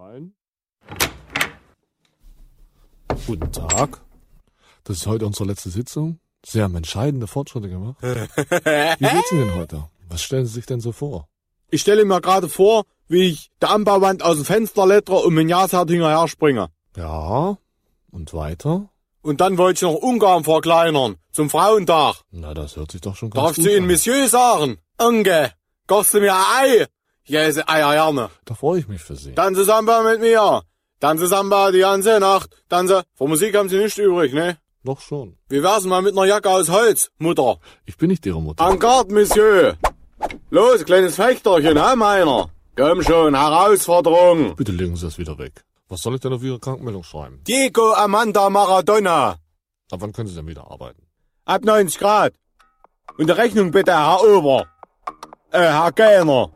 Herein. Guten Tag. Das ist heute unsere letzte Sitzung. Sie haben entscheidende Fortschritte gemacht. Wie geht's Ihnen denn heute? Was stellen Sie sich denn so vor? Ich stelle mir gerade vor, wie ich der Anbauwand aus dem Fenster lettere und mit Jasherd hinterher springe. Ja, und weiter? Und dann wollte ich noch Ungarn verkleinern, zum Frauentag. Na, das hört sich doch schon ganz Darfst gut du Ihnen an. Monsieur sagen? Unge, kochst du mir ein Ei? Ja, ist Eier gerne. Da freue ich mich für Sie. Tanze Samba mit mir. Tanze Samba die ganze Nacht. Tanze. Vor Musik haben Sie nicht übrig, ne? Doch schon. Wie wär's mal mit einer Jacke aus Holz, Mutter? Ich bin nicht Ihre Mutter. En garde, Monsieur. Los, kleines Fechterchen, ha, meiner? Komm schon, Herausforderung. Bitte legen Sie das wieder weg. Was soll ich denn auf Ihre Krankmeldung schreiben? Diego Amanda Maradona. Ab wann können Sie denn wieder arbeiten? Ab 90 Grad. Und die Rechnung bitte, Herr Ober. Äh, Herr Kellner.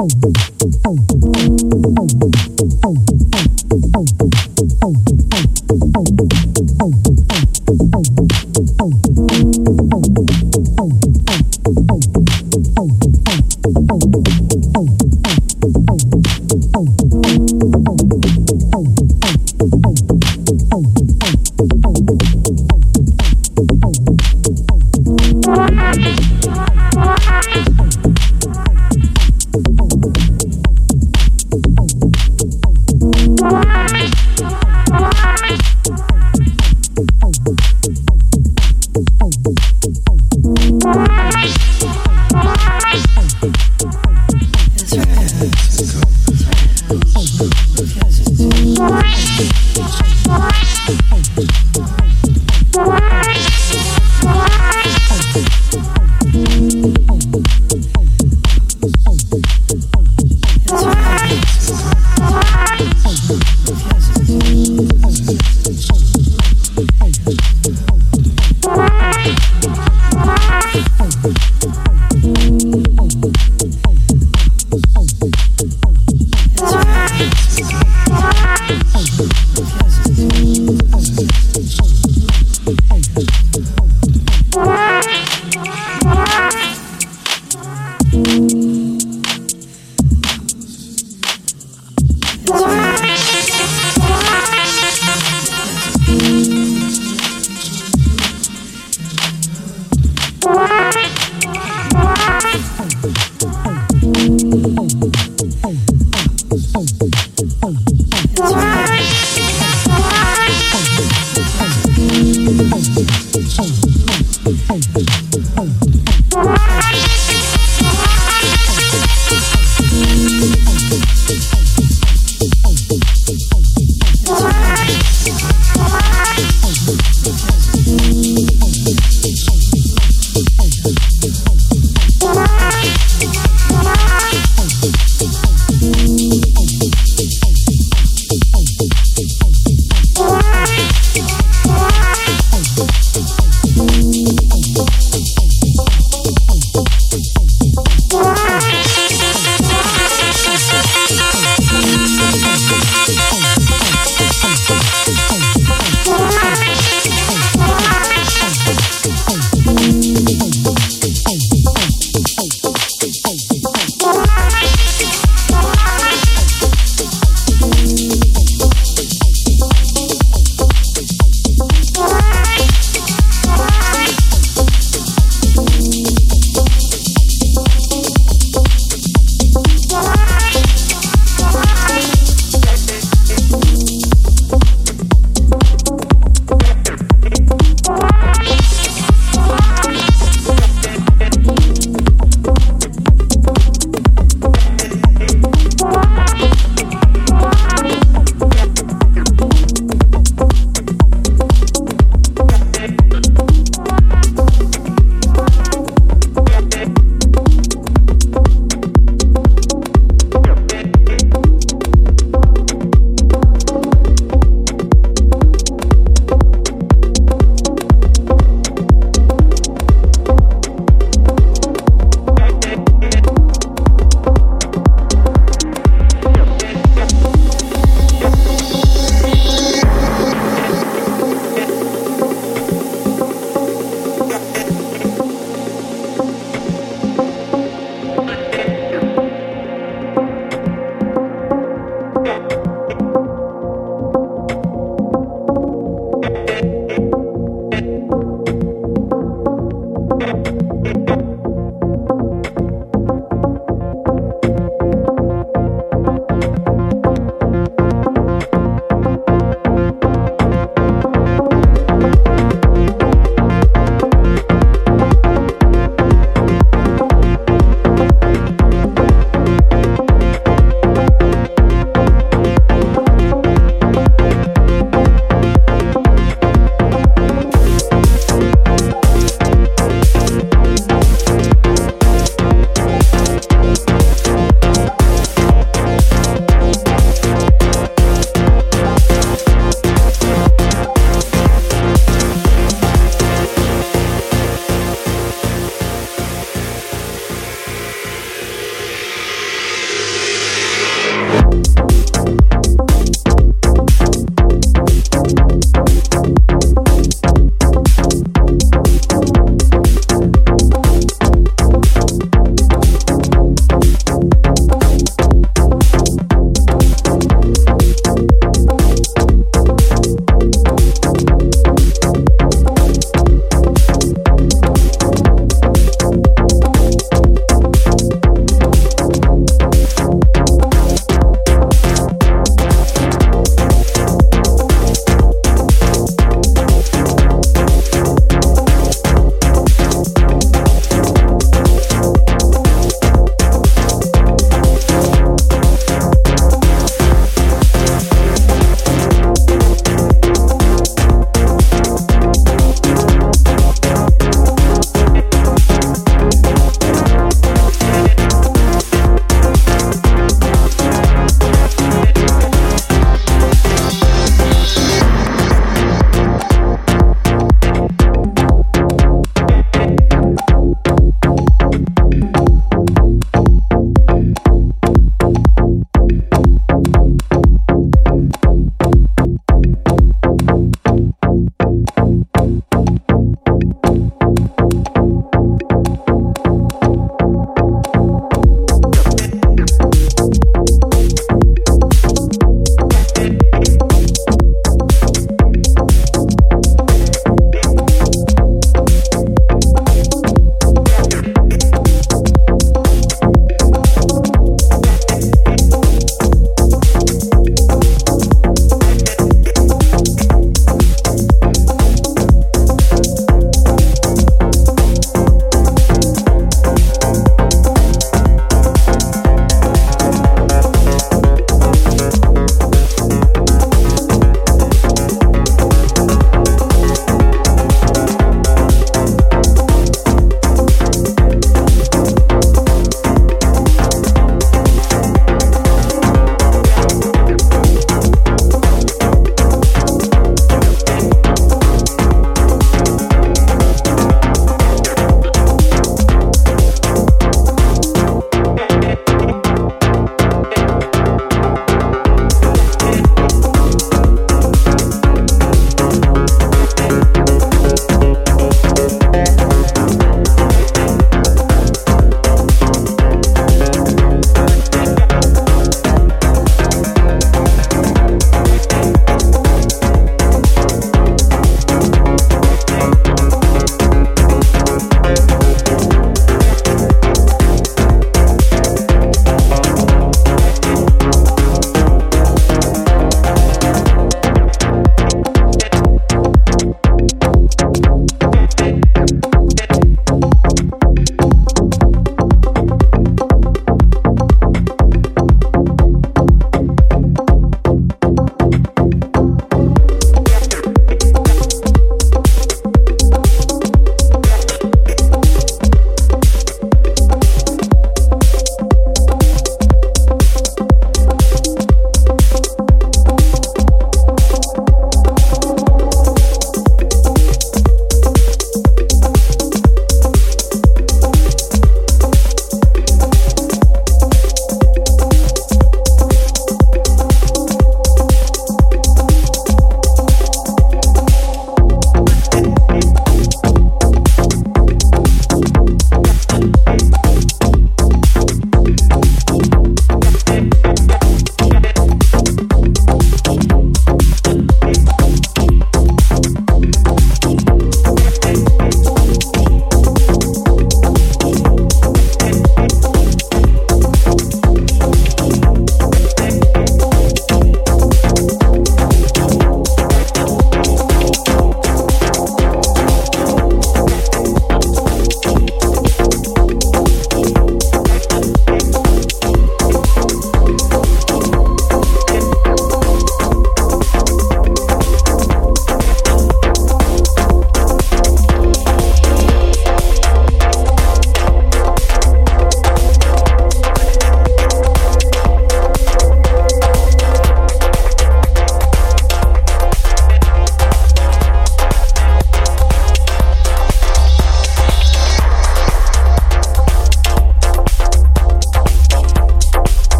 Boom, boom.